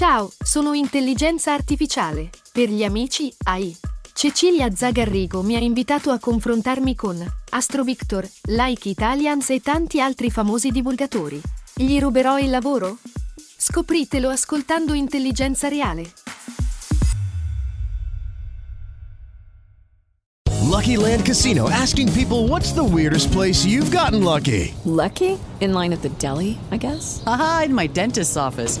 Ciao, sono intelligenza artificiale. Per gli amici, AI. Cecilia Zagarrigo mi ha invitato a confrontarmi con Astro Victor, Like Italians e tanti altri famosi divulgatori. Gli ruberò il lavoro? Scopritelo ascoltando Intelligenza Reale. Lucky Land Casino asking people what's the weirdest place you've gotten lucky? Lucky? In line at the deli, I guess? Aha, in my dentist's office.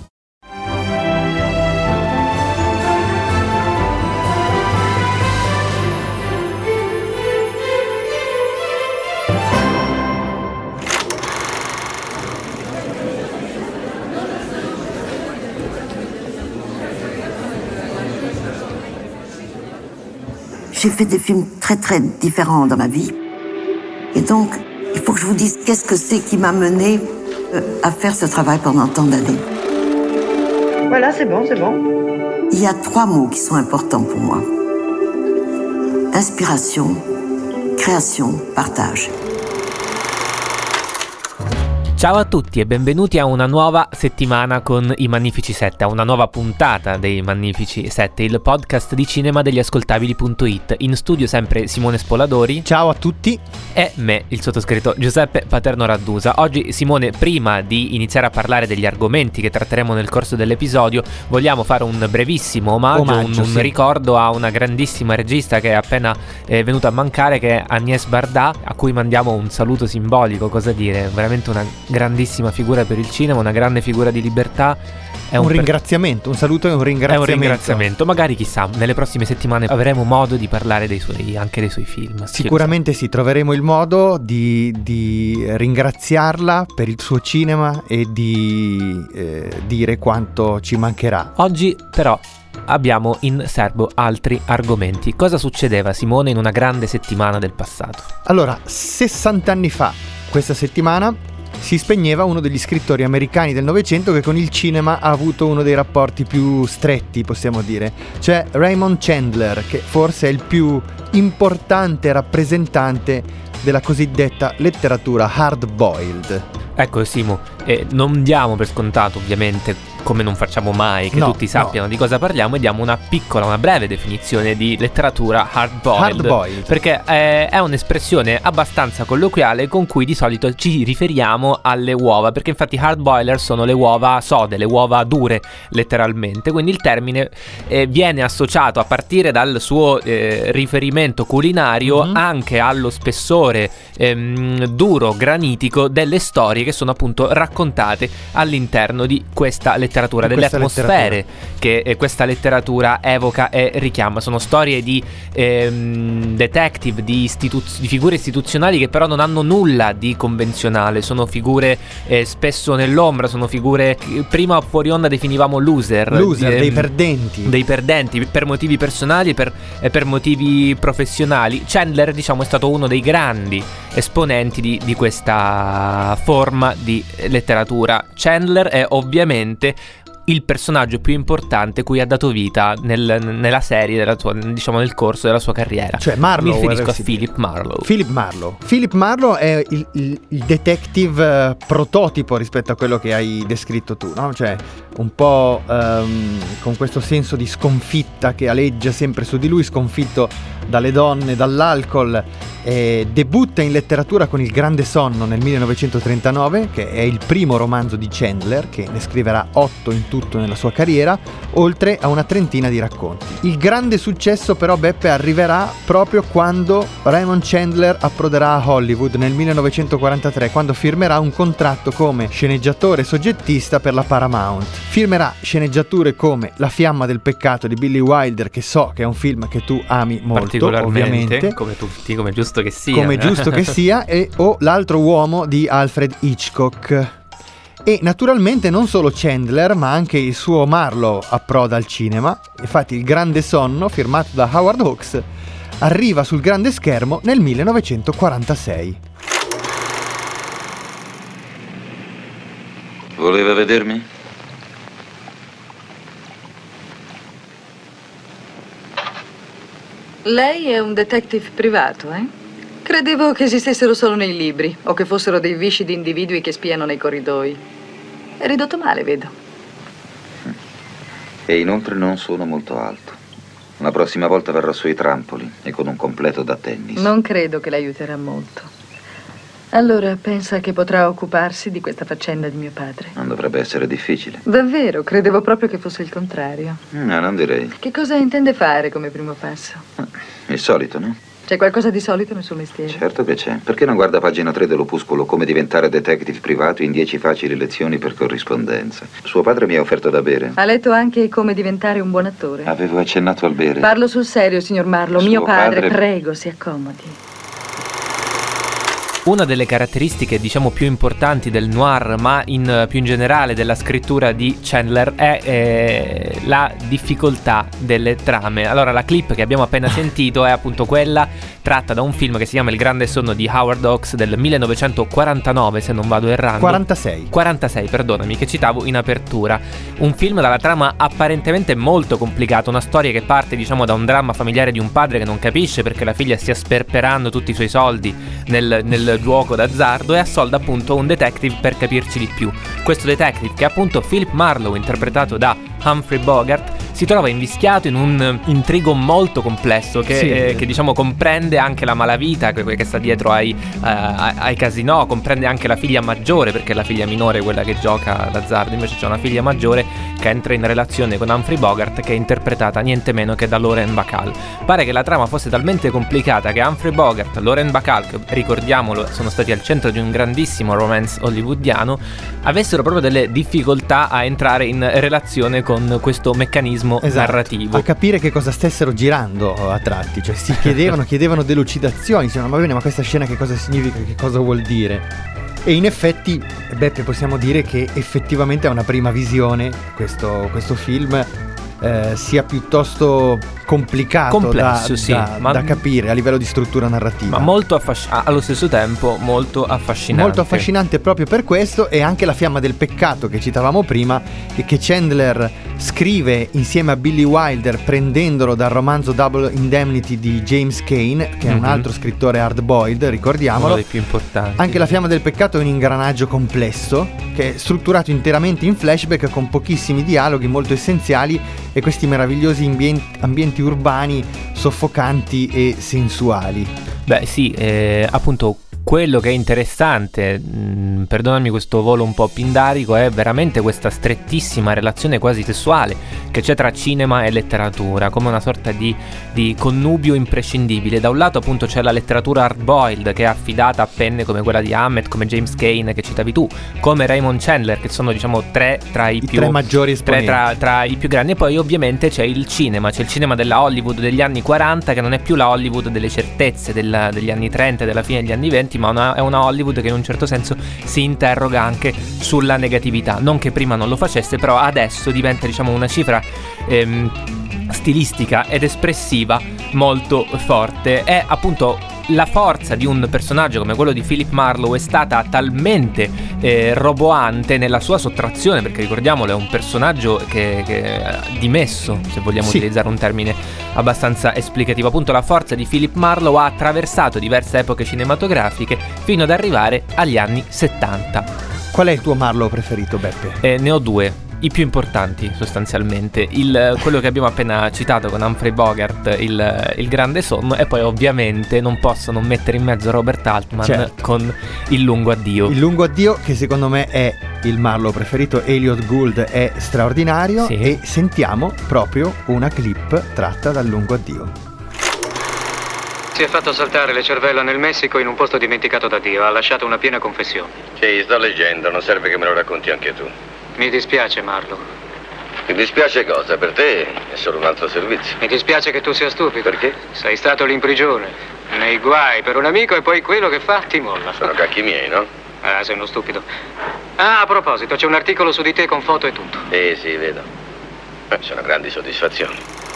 J'ai fait des films très très différents dans ma vie. Et donc, il faut que je vous dise qu'est-ce que c'est qui m'a mené euh, à faire ce travail pendant tant d'années. Voilà, c'est bon, c'est bon. Il y a trois mots qui sont importants pour moi. Inspiration, création, partage. Ciao a tutti e benvenuti a una nuova settimana con i Magnifici 7, a una nuova puntata dei Magnifici 7, il podcast di cinema degli ascoltabili.it. In studio sempre Simone Spoladori. Ciao a tutti. E me, il sottoscritto Giuseppe Paterno Raddusa. Oggi Simone, prima di iniziare a parlare degli argomenti che tratteremo nel corso dell'episodio, vogliamo fare un brevissimo omaggio, Omaggio, un, un sì. ricordo a una grandissima regista che è appena eh, venuta a mancare, che è Agnès Barda, a cui mandiamo un saluto simbolico, cosa dire, veramente una grandissima figura per il cinema, una grande figura di libertà. È un, per- ringraziamento, un saluto e un È ringraziamento. un ringraziamento, magari chissà, nelle prossime settimane avremo modo di parlare dei suoi, anche dei suoi film. Sicuramente sì, troveremo il modo di, di ringraziarla per il suo cinema e di eh, dire quanto ci mancherà. Oggi però abbiamo in serbo altri argomenti. Cosa succedeva Simone in una grande settimana del passato? Allora, 60 anni fa, questa settimana, si spegneva uno degli scrittori americani del Novecento che con il cinema ha avuto uno dei rapporti più stretti, possiamo dire. Cioè Raymond Chandler, che forse è il più importante rappresentante della cosiddetta letteratura hard-boiled. Ecco Simo, eh, non diamo per scontato ovviamente, come non facciamo mai, che No, tutti sappiano di cosa parliamo e diamo una piccola, una breve definizione di letteratura hard-boiled. Hard-boiled. Perché eh, è un'espressione abbastanza colloquiale con cui di solito ci riferiamo alle uova, perché infatti hard-boiler sono le uova sode, le uova dure letteralmente, quindi il termine eh, viene associato a partire dal suo eh, riferimento culinario Mhm. anche allo spessore ehm, duro, granitico delle storie che sono appunto raccontate all'interno di questa letteratura, Di delle questa atmosfere che eh, questa letteratura evoca e richiama. Sono storie di ehm, detective, di, istitu- di figure istituzionali che però non hanno nulla di convenzionale, sono figure eh, spesso nell'ombra, sono figure che prima fuori onda definivamo loser. Loser, di- dei ehm, perdenti. dei perdenti per motivi personali e per, e per motivi professionali. Chandler, diciamo, è stato uno dei grandi esponenti di, di questa forma di letteratura. Chandler è ovviamente il personaggio più importante cui ha dato vita nel- nella serie, della sua- diciamo nel corso della sua carriera. Cioè Marlowe. Mi riferisco a. Philip Marlowe. Philip Marlowe. Philip Marlowe è il, il- il detective eh, prototipo rispetto a quello che hai descritto tu, no? Cioè un po' ehm, con questo senso di sconfitta che aleggia sempre su di lui, sconfitto dalle donne, dall'alcol. eh, debutta in letteratura con Il Grande Sonno nel 1939, che è il primo romanzo di Chandler, che ne scriverà otto in tutto nella sua carriera, oltre a una trentina di racconti. Il grande successo però Beppe arriverà proprio quando Raymond Chandler approderà a Hollywood nel 1943, quando firmerà un contratto come sceneggiatore soggettista per la Paramount. Firmerà sceneggiature come La fiamma del peccato di Billy Wilder, che so che è un film che tu ami molto, ovviamente. come tutti, come giusto che sia. Come giusto che sia, e, o L'altro uomo di Alfred Hitchcock. E naturalmente non solo Chandler, ma anche il suo Marlowe approda al cinema. Infatti Il Grande Sonno, firmato da Howard Hawks, arriva sul grande schermo nel 1946. Voleva vedermi? Lei è un detective privato, eh? Credevo che esistessero solo nei libri o che fossero dei viscidi individui che spiano nei corridoi. È ridotto male, vedo. E inoltre non sono molto alto. La prossima volta verrò sui trampoli e con un completo da tennis. Non credo che le aiuterà molto. Allora pensa che potrà occuparsi di questa faccenda di mio padre. Non dovrebbe essere difficile. Davvero, credevo proprio che fosse il contrario. No, non direi. Che cosa intende fare come primo passo? Il solito, no? C'è qualcosa di solito nel suo mestiere? Certo che c'è. Perché non guarda pagina 3 dell'opuscolo come diventare detective privato in 10 facili lezioni per corrispondenza? Suo padre mi ha offerto da bere. Ha letto anche come diventare un buon attore? Avevo accennato al bere. Parlo sul serio, signor Marlo. Suo Mio padre, padre- prego, si accomodi. Una delle caratteristiche, diciamo, più importanti del noir, ma in, più in generale della scrittura di Chandler, è eh, la difficoltà delle trame. Allora, la clip che abbiamo appena sentito è appunto quella tratta da un film che si chiama Il grande sonno di Howard Hawks del 1949, se non vado errando. 46. 46, perdonami, che citavo in apertura. Un film dalla trama apparentemente molto complicata, una storia che parte, diciamo, da un dramma familiare di un padre che non capisce perché la figlia stia sperperando tutti i suoi soldi nel, nel gioco d'azzardo e assolda appunto un detective per capirci di più. Questo detective, che è appunto Philip Marlowe, interpretato da Humphrey Bogart, si trova invischiato in un intrigo molto complesso che, Sì. eh, che, diciamo comprende anche la malavita che, che sta dietro ai, eh, ai ai casinò, comprende anche la figlia maggiore perché la figlia minore è quella che gioca d'azzardo, invece c'è una figlia maggiore che entra in relazione con Humphrey Bogart che è interpretata niente meno che da Lauren Bacall. Pare che la trama fosse talmente complicata che Humphrey Bogart, Lauren Bacall, che ricordiamolo sono stati al centro di un grandissimo romance hollywoodiano, avessero proprio delle difficoltà a entrare in relazione con questo meccanismo narrativo. A capire che cosa stessero girando a tratti, cioè si chiedevano, chiedevano delucidazioni, dicevano ma bene ma questa scena che cosa significa, che cosa vuol dire? E in effetti, Beppe, possiamo dire che effettivamente a una prima visione questo, questo film eh, sia piuttosto complicato Complesso, da, sì, da- ma- da capire a livello di struttura narrativa. Ma molto affascinante, allo stesso tempo molto affascinante. Molto affascinante proprio per questo e anche la fiamma del peccato che citavamo prima e che Chandler scrive insieme a Billy Wilder prendendolo dal romanzo Double Indemnity di James Kane che è un Mhm. altro scrittore hard-boiled, Uno ricordiamolo. dei più importanti. Anche la fiamma del peccato è un ingranaggio complesso che è strutturato interamente in flashback con pochissimi dialoghi molto essenziali e questi meravigliosi ambien- ambienti urbani soffocanti e sensuali. Beh, sì, eh, appunto quello che è interessante, mh, perdonami questo volo un po' pindarico, è veramente questa strettissima relazione quasi sessuale che c'è tra cinema e letteratura, come una sorta di, di connubio imprescindibile. Da un lato appunto c'è la letteratura hard-boiled che è affidata a penne come quella di Hammett, come James Kane che citavi tu, come Raymond Chandler, che sono diciamo tre tra i, I più tre maggiori tre tra, tra i più grandi. E poi ovviamente c'è il cinema, c'è il cinema della Hollywood degli anni 40 che non è più la Hollywood delle certezze del- degli anni 30 e della fine degli anni 20, ma una- è una Hollywood che in un certo senso si interroga anche sulla negatività. Non che prima non lo facesse, però adesso diventa diciamo una cifra ehm, stilistica ed espressiva molto forte. È appunto la forza di un personaggio come quello di Philip Marlowe è stata talmente eh, roboante nella sua sottrazione, perché ricordiamolo è un personaggio che, che è dimesso, se vogliamo Sì. utilizzare un termine abbastanza esplicativo. Appunto la forza di Philip Marlowe ha attraversato diverse epoche cinematografiche fino ad arrivare agli anni 70. Qual è il tuo Marlowe preferito, Beppe? Eh, ne ho due. I più importanti sostanzialmente, il, quello che abbiamo appena citato con Humphrey Bogart, il, il, grande sonno, e poi ovviamente non posso non mettere in mezzo Robert Altman certo. con Il lungo addio. Il lungo addio che secondo me è il Marlo preferito, Elliot Gould è straordinario sì. e sentiamo proprio una clip tratta dal lungo addio. Si è fatto saltare le cervella nel Messico in un posto dimenticato da Dio. Ha lasciato una piena confessione. Sì, sto leggendo, non serve che me lo racconti anche tu. Mi dispiace, Marlo. Mi dispiace cosa? Per te è solo un altro servizio. Mi dispiace che tu sia stupido. Perché? Sei stato lì in prigione, nei guai per un amico e poi quello che fa ti molla. Sono cacchi miei, no? Ah, sei uno stupido. Ah, a proposito, c'è un articolo su di te con foto e tutto. Eh, sì, vedo. Eh, sono grandi soddisfazioni.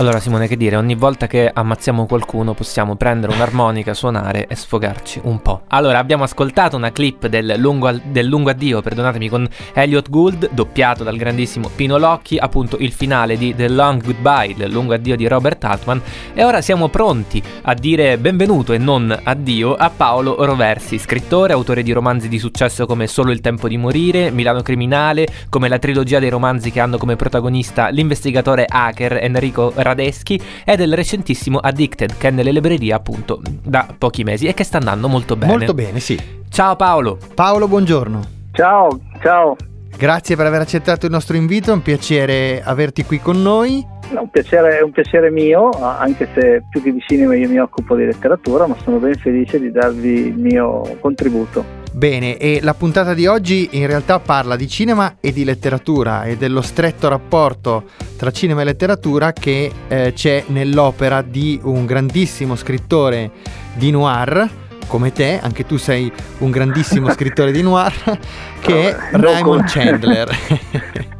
Allora Simone, che dire, ogni volta che ammazziamo qualcuno possiamo prendere un'armonica, suonare e sfogarci un po'. Allora, abbiamo ascoltato una clip del lungo, del lungo addio, perdonatemi, con Elliot Gould, doppiato dal grandissimo Pino Locchi, appunto il finale di The Long Goodbye, del lungo addio di Robert Altman, e ora siamo pronti a dire benvenuto e non addio a Paolo Roversi, scrittore, autore di romanzi di successo come Solo il tempo di morire, Milano Criminale, come la trilogia dei romanzi che hanno come protagonista l'investigatore hacker Enrico Radeschi e del recentissimo Addicted che è nelle librerie appunto da pochi mesi e che sta andando molto bene. Molto bene, sì. Ciao Paolo. Paolo, buongiorno. Ciao, ciao. Grazie per aver accettato il nostro invito, è un piacere averti qui con noi. No, un, piacere, un piacere mio, anche se più che di cinema io mi occupo di letteratura, ma sono ben felice di darvi il mio contributo. Bene, e la puntata di oggi in realtà parla di cinema e di letteratura e dello stretto rapporto tra cinema e letteratura che eh, c'è nell'opera di un grandissimo scrittore di noir, come te, anche tu sei un grandissimo scrittore di noir, che è Raymond Chandler.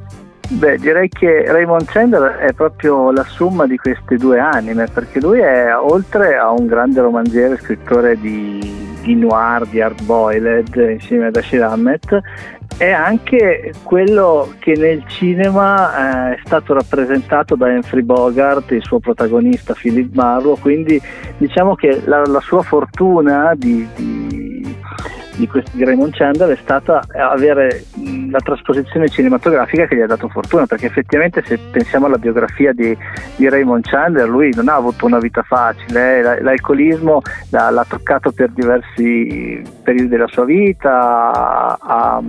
Beh, direi che Raymond Chandler è proprio la somma di queste due anime, perché lui è oltre a un grande romanziere, scrittore di di noir, di hard boiled insieme ad Ashir Ahmed è anche quello che nel cinema eh, è stato rappresentato da Humphrey Bogart, il suo protagonista Philip Marlowe, quindi diciamo che la, la sua fortuna di, di di, questo, di Raymond Chandler è stata avere la trasposizione cinematografica che gli ha dato fortuna, perché effettivamente se pensiamo alla biografia di, di Raymond Chandler, lui non ha avuto una vita facile, eh? l'alcolismo l'ha, l'ha, toccato per diversi periodi della sua vita, ha,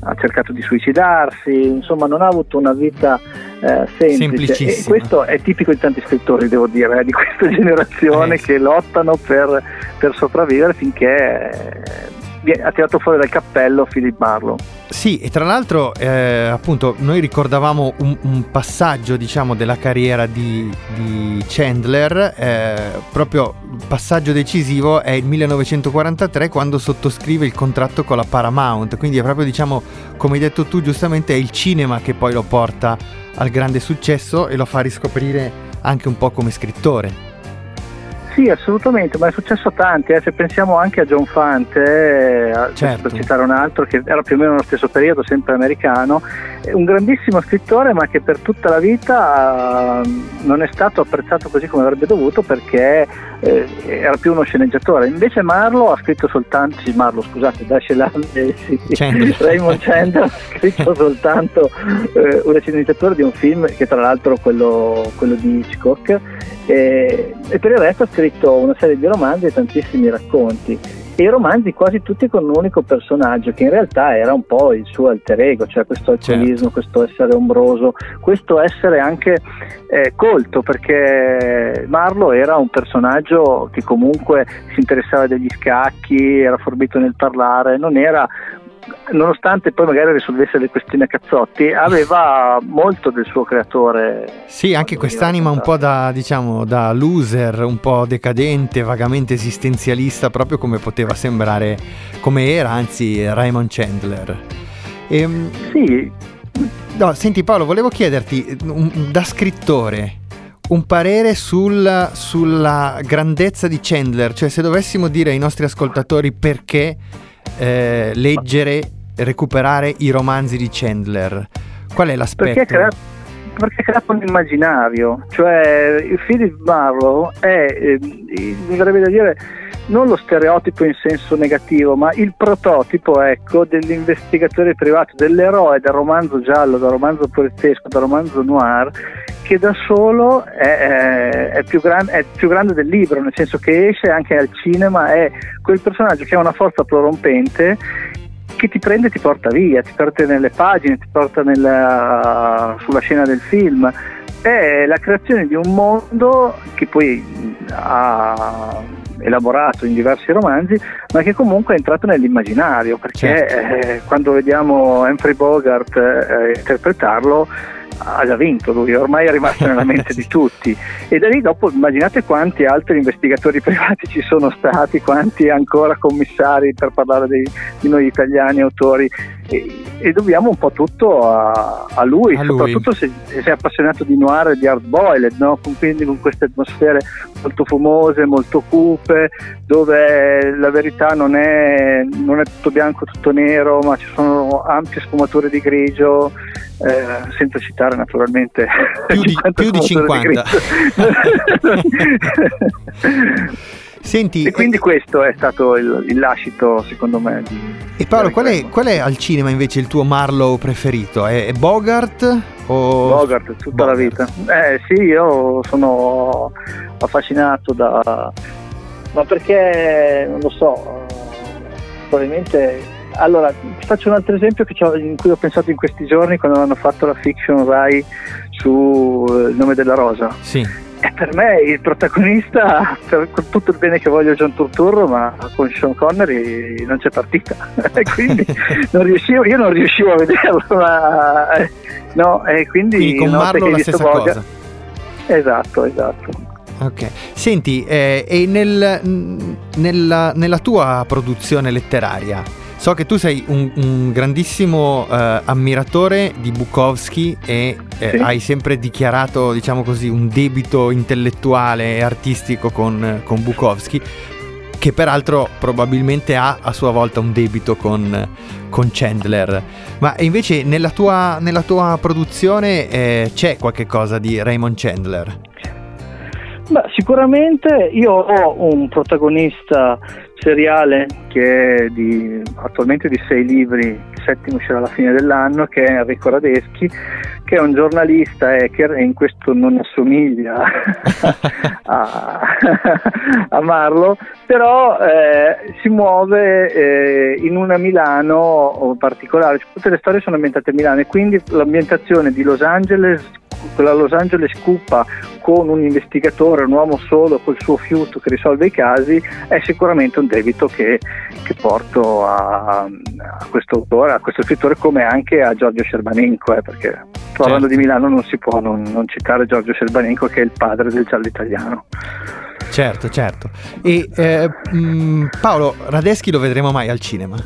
ha cercato di suicidarsi, insomma non ha avuto una vita eh, semplice. E questo è tipico di tanti scrittori, devo dire, eh, di questa generazione eh. che lottano per, per sopravvivere finché ha tirato fuori dal cappello Philip Marlowe. Sì, e tra l'altro, eh, appunto, noi ricordavamo un, un, passaggio, diciamo, della carriera di, di Chandler, eh, proprio il passaggio decisivo è il 1943 quando sottoscrive il contratto con la Paramount, quindi è proprio, diciamo, come hai detto tu giustamente, è il cinema che poi lo porta al grande successo e lo fa riscoprire anche un po' come scrittore. Sì, assolutamente, ma è successo a tanti, eh. se pensiamo anche a John Fante, eh, certo. per citare un altro che era più o meno nello stesso periodo, sempre americano, un grandissimo scrittore ma che per tutta la vita uh, non è stato apprezzato così come avrebbe dovuto perché eh, era più uno sceneggiatore. Invece Marlo ha scritto soltanto, sì, Marlo scusate, Dashelan, eh, sì, Raymond Chandler ha scritto soltanto eh, una sceneggiatura di un film che tra l'altro quello, quello di Hitchcock e, e per il resto ha scritto una serie di romanzi e tantissimi racconti e i romanzi quasi tutti con un unico personaggio che in realtà era un po' il suo alter ego, cioè questo alcolismo, certo. questo essere ombroso, questo essere anche eh, colto perché Marlo era un personaggio che comunque si interessava degli scacchi, era forbito nel parlare, non era nonostante poi magari risolvesse le questioni a cazzotti, aveva molto del suo creatore. Sì, anche quest'anima un po' da, diciamo, da loser, un po' decadente, vagamente esistenzialista, proprio come poteva sembrare, come era anzi Raymond Chandler. E, ehm, sì. No, senti Paolo, volevo chiederti, da scrittore, un parere sul, sulla grandezza di Chandler, cioè se dovessimo dire ai nostri ascoltatori perché eh, leggere, recuperare i romanzi di Chandler? Qual è l'aspetto? Perché, crea- perché crea un immaginario, cioè il Philip Marlowe è, eh, mi verrebbe da dire, non lo stereotipo in senso negativo, ma il prototipo ecco, dell'investigatore privato, dell'eroe del romanzo giallo, del romanzo poliziesco, del romanzo noir, che da solo è, è, più gran, è, più grande del libro, nel senso che esce anche al cinema, è quel personaggio che ha una forza prorompente che ti prende e ti porta via, ti porta nelle pagine, ti porta nella, sulla scena del film. È la creazione di un mondo che poi ha elaborato in diversi romanzi, ma che comunque è entrato nell'immaginario, perché certo. eh, quando vediamo Humphrey Bogart eh, interpretarlo ha già vinto lui, ormai è rimasto nella mente di tutti. E da lì dopo immaginate quanti altri investigatori privati ci sono stati, quanti ancora commissari per parlare dei, di noi italiani autori. E, e, dobbiamo un po' tutto a, a lui, a soprattutto lui. se, se sei appassionato di noir e di hard boiled, no? quindi con queste atmosfere molto fumose, molto cupe, dove la verità non è, non è tutto bianco, tutto nero, ma ci sono ampie sfumature di grigio eh, senza citare naturalmente più di, più di 50. Senti, e quindi eh, questo è stato il, il, lascito, secondo me. Di, e Paolo, qual è, qual è, al cinema invece il tuo Marlowe preferito? È, è Bogart o... Bogart tutta Bogart. la vita. Eh sì, io sono affascinato da... Ma perché, non lo so, probabilmente allora, faccio un altro esempio in cui ho pensato in questi giorni quando hanno fatto la fiction Rai su Il nome della rosa. Sì. E per me il protagonista, per, tutto il bene che voglio John Turturro, ma con Sean Connery non c'è partita. quindi non riuscivo, io non riuscivo a vederlo, ma eh, no, e quindi, quindi con Marlo la stessa Boga, cosa. Esatto, esatto. Ok, senti, eh, e nel, nella, nella tua produzione letteraria, So che tu sei un, un grandissimo uh, ammiratore di Bukowski e eh, sì. hai sempre dichiarato, diciamo così, un debito intellettuale e artistico con, con, Bukowski, che peraltro probabilmente ha a sua volta un debito con, con Chandler. Ma invece nella tua, nella tua produzione eh, c'è qualche cosa di Raymond Chandler? Beh, sicuramente io ho un protagonista seriale che è di, attualmente di sei libri, il settimo uscirà alla fine dell'anno, che è Enrico Radeschi, che è un giornalista hacker e in questo non assomiglia a, a Marlo, però eh, si muove eh, in una Milano particolare, tutte le storie sono ambientate a Milano e quindi l'ambientazione di Los Angeles quella Los Angeles cupa con un investigatore, un uomo solo col suo fiuto che risolve i casi, è sicuramente un debito che, che porto a, a, questo autore, a questo scrittore, come anche a Giorgio Scerbanenko, eh, perché parlando certo. di Milano non si può non, non citare Giorgio Scerbanenko che è il padre del giallo italiano. Certo, certo. E eh, mm, Paolo, Radeschi lo vedremo mai al cinema?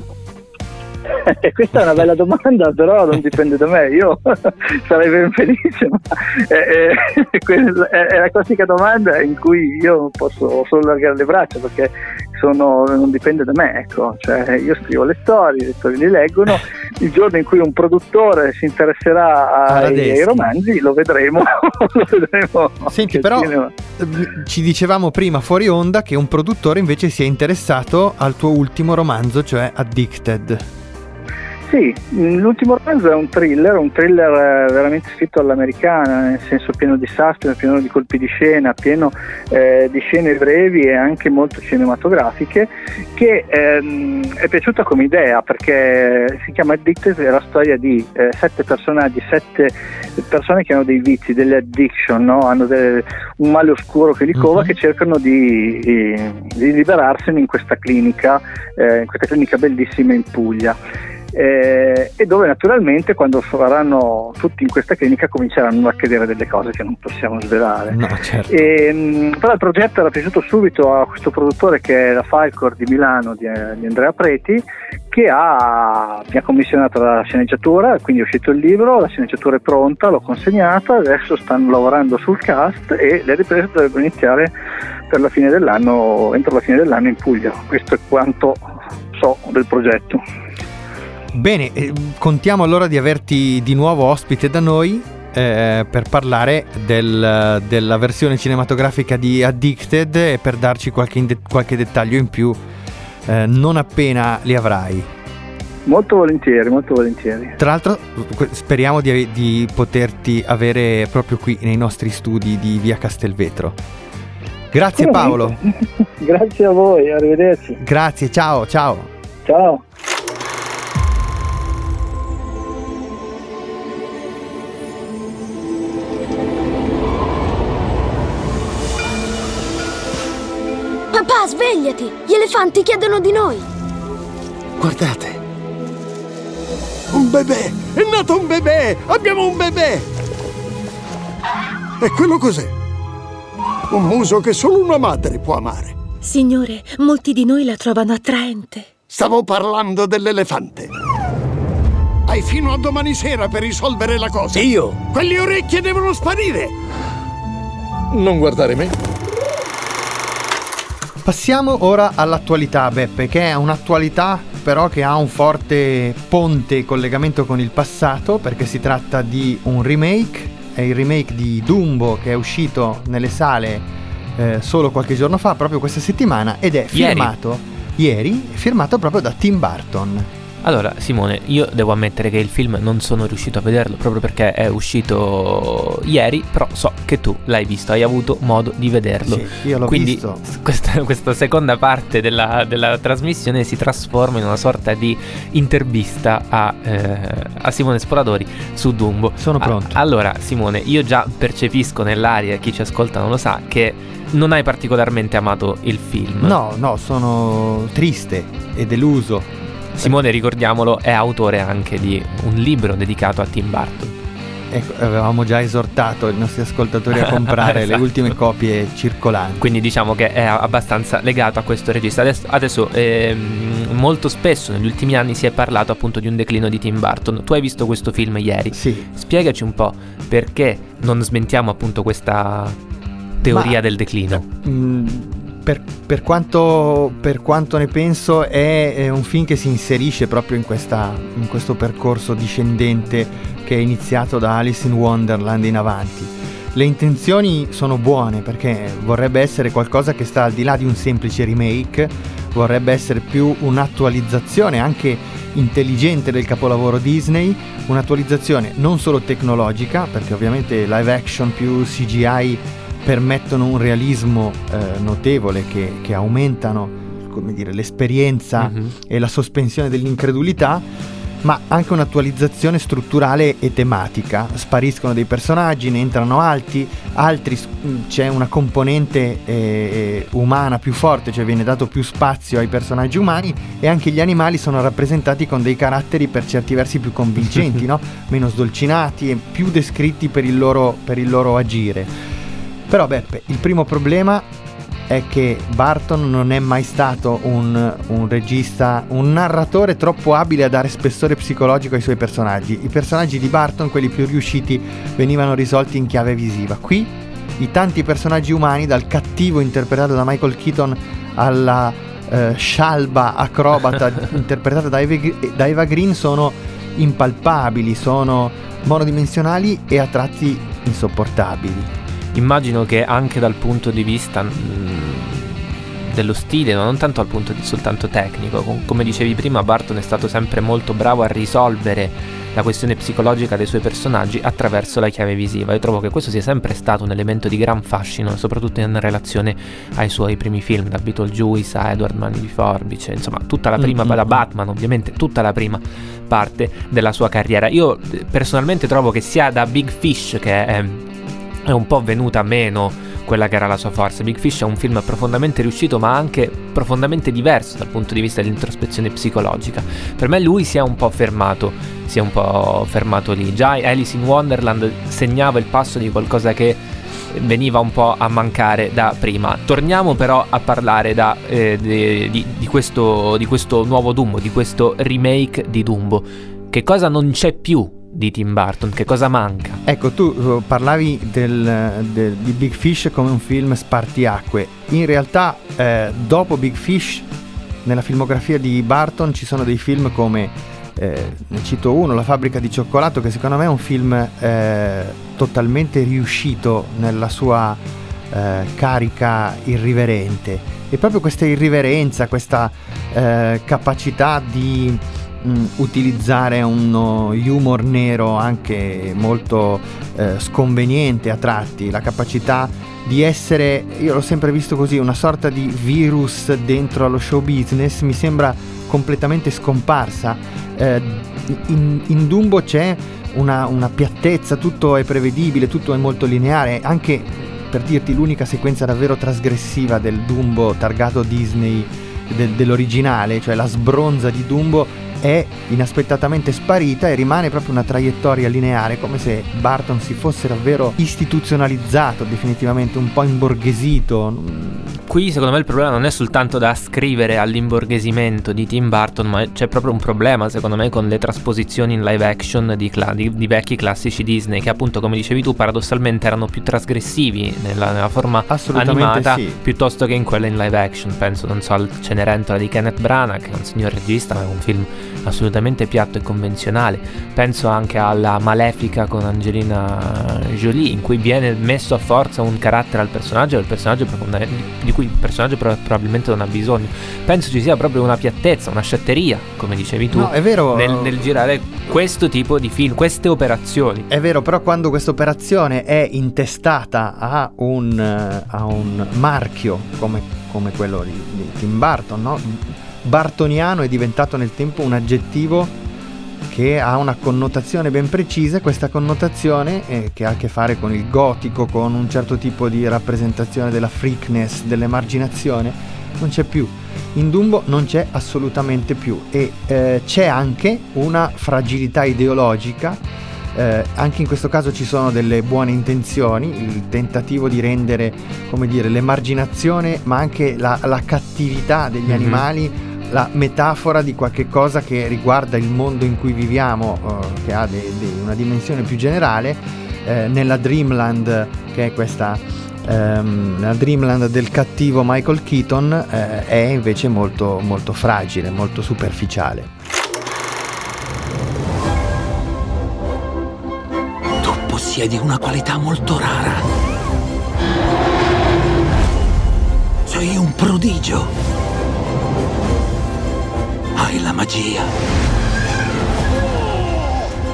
Questa è una bella domanda, però non dipende da me. Io sarei ben felice, ma è, è, è, la classica domanda in cui io posso solo allargare le braccia perché sono, non dipende da me. Ecco. Cioè, io scrivo le storie, i lettori li leggono. Il giorno in cui un produttore si interesserà ai, ai romanzi, lo vedremo. lo vedremo Senti, però cinema. ci dicevamo prima fuori onda che un produttore invece si è interessato al tuo ultimo romanzo, cioè Addicted. Sì, l'ultimo romanzo è un thriller, un thriller eh, veramente scritto all'americana, nel senso pieno di suspense, pieno di colpi di scena, pieno eh, di scene brevi e anche molto cinematografiche, che ehm, è piaciuta come idea perché si chiama Addicted, è la storia di eh, sette personaggi, sette persone che hanno dei vizi, delle addiction, no? hanno delle, un male oscuro che li cova, uh-huh. che cercano di, di, liberarsene in questa clinica, eh, in questa clinica bellissima in Puglia eh, e dove naturalmente quando saranno tutti in questa clinica cominceranno a accadere delle cose che non possiamo svelare. No, certo. e, mh, però il progetto era piaciuto subito a questo produttore che è la Falcor di Milano di, di Andrea Preti che ha, mi ha commissionato la sceneggiatura, quindi è uscito il libro, la sceneggiatura è pronta, l'ho consegnata, adesso stanno lavorando sul cast e le riprese dovrebbero iniziare per la fine dell'anno, entro la fine dell'anno in Puglia. Questo è quanto so del progetto. Bene, eh, contiamo allora di averti di nuovo ospite da noi eh, per parlare del- della versione cinematografica di Addicted e per darci qualche, qualche dettaglio in più eh, non appena li avrai. Molto volentieri, molto volentieri. Tra l'altro speriamo di, di poterti avere proprio qui nei nostri studi di via Castelvetro. Grazie Paolo, Grazie a voi, arrivederci. grazie, ciao, ciao. Ciao. Svegliati! Gli elefanti chiedono di noi! Guardate. Un bebè! È nato un bebè! Abbiamo un bebè! E quello cos'è? Un muso che solo una madre può amare. Signore, molti di noi la trovano attraente. Stavo parlando dell'elefante. Hai fino a domani sera per risolvere la cosa. Io? Quelle orecchie devono sparire! Non guardare me. Passiamo ora all'attualità, Beppe, che è un'attualità però che ha un forte ponte collegamento con il passato, perché si tratta di un remake, è il remake di Dumbo che è uscito nelle sale eh, solo qualche giorno fa, proprio questa settimana, ed è Ieri. firmato ieri, firmato proprio da Tim Burton. Allora, Simone, io devo ammettere che il film non sono riuscito a vederlo proprio perché è uscito ieri, però so che tu l'hai visto, hai avuto modo di vederlo. Sì, io l'ho Quindi visto. Questa, questa seconda parte della, della trasmissione si trasforma in una sorta di intervista a, eh, a Simone Sporadori su Dumbo. Sono A- pronto. allora, Simone, io già percepisco nell'aria, chi ci ascolta non lo sa, che non hai particolarmente amato il film. No, no, sono triste e deluso. Simone, ricordiamolo, è autore anche di un libro dedicato a Tim Burton. Ecco, avevamo già esortato i nostri ascoltatori a comprare le Esatto. ultime copie circolanti. Quindi diciamo che è abbastanza legato a questo regista. Adesso, adesso, ehm, molto spesso negli ultimi anni si è parlato appunto di un declino di Tim Burton. Tu hai visto questo film ieri. Sì. Spiegaci un po' perché non smentiamo appunto questa teoria Ma- del declino. Mm, per, per quanto, per quanto ne penso è, è un film che si inserisce proprio in, questa, in questo percorso discendente che è iniziato da Alice in Wonderland in avanti. Le intenzioni sono buone perché vorrebbe essere qualcosa che sta al di là di un semplice remake, vorrebbe essere più un'attualizzazione anche intelligente del capolavoro Disney, un'attualizzazione non solo tecnologica, perché ovviamente live action più CGI permettono un realismo eh, notevole che, che aumentano come dire, l'esperienza Mhm. e la sospensione dell'incredulità, ma anche un'attualizzazione strutturale e tematica. Spariscono dei personaggi, ne entrano altri, altri mh, c'è una componente eh, umana più forte, cioè viene dato più spazio ai personaggi umani e anche gli animali sono rappresentati con dei caratteri per certi versi più convincenti, no? meno sdolcinati e più descritti per il loro, per il loro agire. Però Beppe, il primo problema è che Barton non è mai stato un, un regista, un narratore troppo abile a dare spessore psicologico ai suoi personaggi. I personaggi di Barton, quelli più riusciti, venivano risolti in chiave visiva. Qui i tanti personaggi umani, dal cattivo interpretato da Michael Keaton alla eh, scialba acrobata interpretata da Eva, da Eva Green, sono impalpabili, sono monodimensionali e a tratti insopportabili. Immagino che anche dal punto di vista mm, dello stile, no? non tanto dal punto di soltanto tecnico, com- come dicevi prima, Barton è stato sempre molto bravo a risolvere la questione psicologica dei suoi personaggi attraverso la chiave visiva. Io trovo che questo sia sempre stato un elemento di gran fascino, soprattutto in relazione ai suoi primi film, da Beetlejuice a Edward Mani di Forbice, insomma, tutta la prima, Mm-mm. da Batman ovviamente, tutta la prima parte della sua carriera. Io eh, personalmente trovo che sia da Big Fish che è, è un po' venuta meno quella che era la sua forza. Big Fish è un film profondamente riuscito, ma anche profondamente diverso dal punto di vista dell'introspezione psicologica. Per me lui si è un po' fermato, si è un po' fermato lì. Già Alice in Wonderland segnava il passo di qualcosa che veniva un po' a mancare da prima. Torniamo però a parlare da, eh, di, di- questo, di questo nuovo Dumbo, di questo remake di Dumbo. Che cosa non c'è più di Tim Burton? Che cosa manca? Ecco, tu eh, parlavi del- del- di Big Fish come un film spartiacque. In realtà, eh, dopo Big Fish, nella filmografia di Barton ci sono dei film come eh, ne cito uno, La fabbrica di cioccolato, che secondo me è un film eh, totalmente riuscito nella sua eh, carica irriverente. E proprio questa irriverenza, questa eh, capacità di mh, utilizzare uno humor nero anche molto eh, sconveniente a tratti, la capacità di essere, io l'ho sempre visto così, una sorta di virus dentro allo show business, mi sembra completamente scomparsa. Eh, in, in, Dumbo c'è una, una, piattezza, tutto è prevedibile, tutto è molto lineare, anche per dirti l'unica sequenza davvero trasgressiva del Dumbo targato Disney del, dell'originale, cioè la sbronza di Dumbo è inaspettatamente sparita e rimane proprio una traiettoria lineare, come se Barton si fosse davvero istituzionalizzato, definitivamente un po' imborghesito. Qui secondo me il problema non è soltanto da ascrivere all'imborghesimento di Tim Burton, ma c'è proprio un problema secondo me con le trasposizioni in live action di, cla- di, di vecchi classici Disney, che appunto come dicevi tu paradossalmente erano più trasgressivi nella, nella forma animata sì. piuttosto che in quella in live action. Penso, non so, al Cenerentola di Kenneth Branagh, che è un signor regista, ma è un film assolutamente piatto e convenzionale. Penso anche alla Malefica con Angelina Jolie, in cui viene messo a forza un carattere al personaggio, personaggio di cui il personaggio probabilmente non ha bisogno. Penso ci sia proprio una piattezza, una sciatteria, come dicevi tu, no, vero, nel, nel girare questo tipo di film, queste operazioni. È vero, però quando questa operazione è intestata a un, a un marchio come, come quello di, di Tim Burton, no? Bartoniano è diventato nel tempo un aggettivo che ha una connotazione ben precisa, questa connotazione eh, che ha a che fare con il gotico, con un certo tipo di rappresentazione della freakness, dell'emarginazione, non c'è più. In Dumbo non c'è assolutamente più e eh, c'è anche una fragilità ideologica, eh, anche in questo caso ci sono delle buone intenzioni, il tentativo di rendere, come dire, l'emarginazione ma anche la, la cattività degli mm-hmm. animali la metafora di qualche cosa che riguarda il mondo in cui viviamo, uh, che ha de- de- una dimensione più generale, eh, nella Dreamland, che è questa um, nella Dreamland del cattivo Michael Keaton, eh, è invece molto, molto fragile, molto superficiale. Tu possiedi una qualità molto rara. Sei un prodigio hai la magia.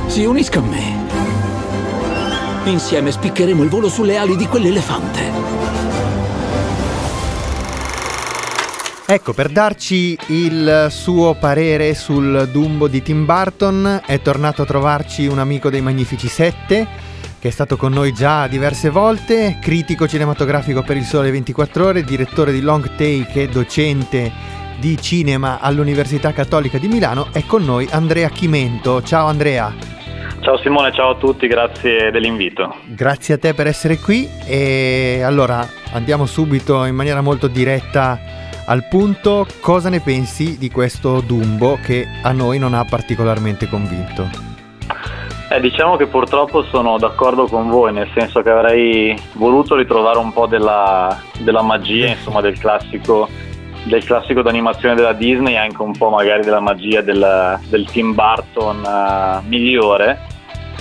Si unisca a me. Insieme spiccheremo il volo sulle ali di quell'elefante. Ecco, per darci il suo parere sul Dumbo di Tim Burton è tornato a trovarci un amico dei Magnifici 7 che è stato con noi già diverse volte, critico cinematografico per il Sole 24 ore, direttore di Long Take e docente di cinema all'Università Cattolica di Milano, è con noi Andrea Chimento. Ciao Andrea. Ciao Simone, ciao a tutti, grazie dell'invito. Grazie a te per essere qui e allora andiamo subito in maniera molto diretta al punto. Cosa ne pensi di questo Dumbo che a noi non ha particolarmente convinto? Eh, diciamo che purtroppo sono d'accordo con voi, nel senso che avrei voluto ritrovare un po' della, della magia, insomma, del classico del classico d'animazione della Disney anche un po' magari della magia del, del Tim Burton uh, migliore.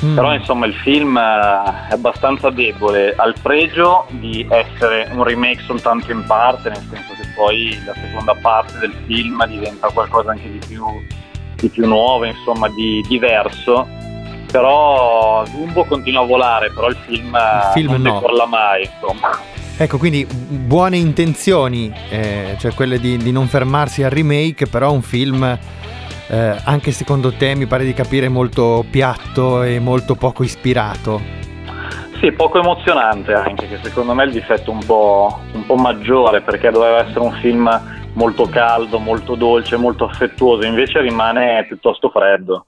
Mm. Però insomma il film uh, è abbastanza debole, ha il pregio di essere un remake soltanto in parte, nel senso che poi la seconda parte del film diventa qualcosa anche di più, di più nuovo, insomma di diverso. Però Dumbo continua a volare, però il film, il film non no. decolla mai, insomma. Ecco, quindi buone intenzioni, eh, cioè quelle di, di, non fermarsi al remake, però un film, eh, anche secondo te, mi pare di capire, molto piatto e molto poco ispirato. Sì, poco emozionante anche, che secondo me è il difetto un po', un po' maggiore, perché doveva essere un film molto caldo, molto dolce, molto affettuoso, invece rimane piuttosto freddo.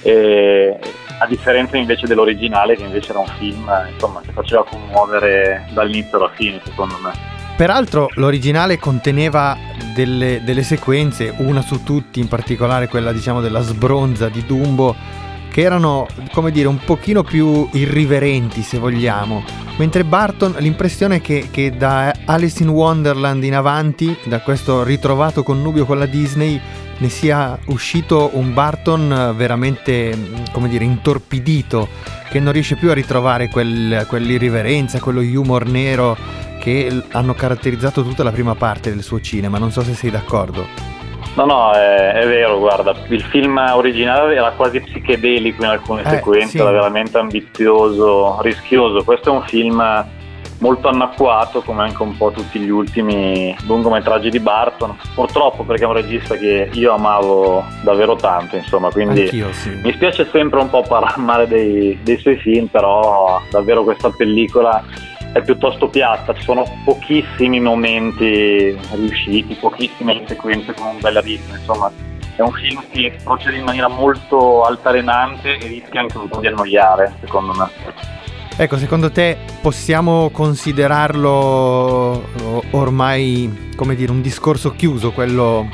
E a differenza invece dell'originale che invece era un film insomma, che faceva commuovere dall'inizio alla fine secondo me. Peraltro l'originale conteneva delle, delle sequenze, una su tutti, in particolare quella diciamo della sbronza di Dumbo, che erano, come dire, un pochino più irriverenti se vogliamo. Mentre Barton, l'impressione che, che dà Alice in Wonderland in avanti, da questo ritrovato connubio con la Disney, ne sia uscito un Barton veramente, come dire, intorpidito, che non riesce più a ritrovare quel, quell'irriverenza, quello humor nero che hanno caratterizzato tutta la prima parte del suo cinema. Non so se sei d'accordo. No, no, è, è vero, guarda, il film originale era quasi psichedelico in alcune Eh, sequenze, sì. era veramente ambizioso, rischioso. Questo è un film molto anacquato, come anche un po' tutti gli ultimi lungometraggi di Barton. Purtroppo perché è un regista che io amavo davvero tanto, insomma, quindi sì. mi spiace sempre un po' parlare male dei, dei suoi film, però davvero questa pellicola è piuttosto piatta, ci sono pochissimi momenti riusciti, pochissime sequenze con un bel ritmo, insomma è un film che procede in maniera molto altalenante e rischia anche un po' di annoiare, secondo me. Ecco, secondo te possiamo considerarlo o- ormai, come dire, un discorso chiuso, quello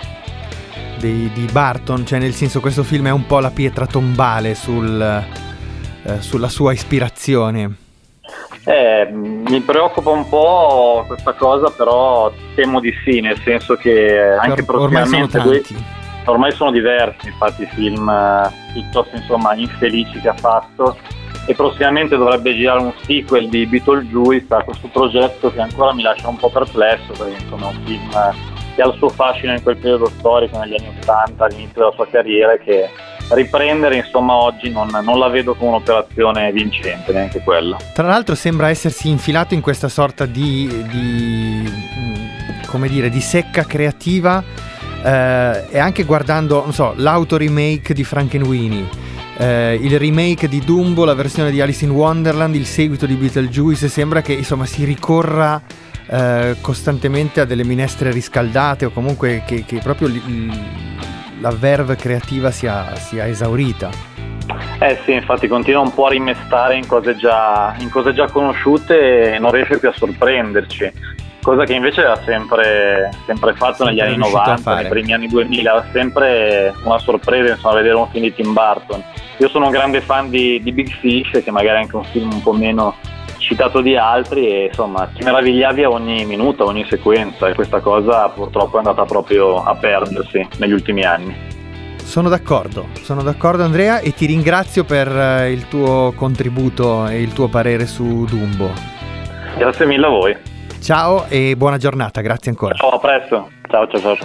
dei- di Barton? Cioè, nel senso, questo film è un po' la pietra tombale sul, eh, sulla sua ispirazione. Eh, mi preoccupa un po' questa cosa, però temo di sì, nel senso che anche Or- ormai sono prossimamente ormai sono diversi infatti i film eh, piuttosto insomma infelici che ha fatto. E prossimamente dovrebbe girare un sequel di Beetlejuice a questo progetto che ancora mi lascia un po' perplesso perché insomma è un film che ha il suo fascino in quel periodo storico negli anni 80 all'inizio della sua carriera e che riprendere insomma oggi non, non la vedo come un'operazione vincente neanche quella. Tra l'altro sembra essersi infilato in questa sorta di, di, mm, come dire, di secca creativa eh, e anche guardando, non so, l'auto-remake di Frankenweenie, eh, il remake di Dumbo, la versione di Alice in Wonderland, il seguito di Beetlejuice, sembra che insomma si ricorra eh, costantemente a delle minestre riscaldate o comunque che, che proprio la verve creativa sia, sia esaurita. Eh sì, infatti continua un po' a rimestare in cose già, in cose già conosciute e non riesce più a sorprenderci. Cosa che invece ha sempre, sempre fatto negli anni riuscito a 90, fare. nei primi anni 2000, era sempre una sorpresa insomma, vedere un film di Tim Burton. Io sono un grande fan di, di Big Fish, che magari è anche un film un po' meno citato di altri e insomma ti meravigliavi a ogni minuto, a ogni sequenza e questa cosa purtroppo è andata proprio a perdersi negli ultimi anni. Sono d'accordo, sono d'accordo Andrea e ti ringrazio per eh, il tuo contributo e il tuo parere su Dumbo. Grazie mille a voi. Ciao e buona giornata, grazie ancora. Ciao, a presto. Ciao, ciao, ciao.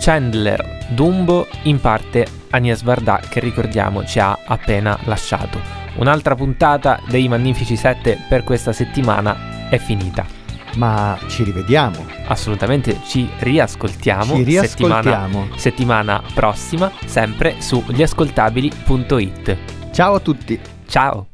Chandler, Dumbo, in parte Agnès Varda che ricordiamo ci ha appena lasciato. Un'altra puntata dei Magnifici 7 per questa settimana è finita. Ma ci rivediamo. Assolutamente ci riascoltiamo. Ci riascoltiamo. Settimana, settimana prossima, sempre su gliascoltabili.it. Ciao a tutti. Ciao.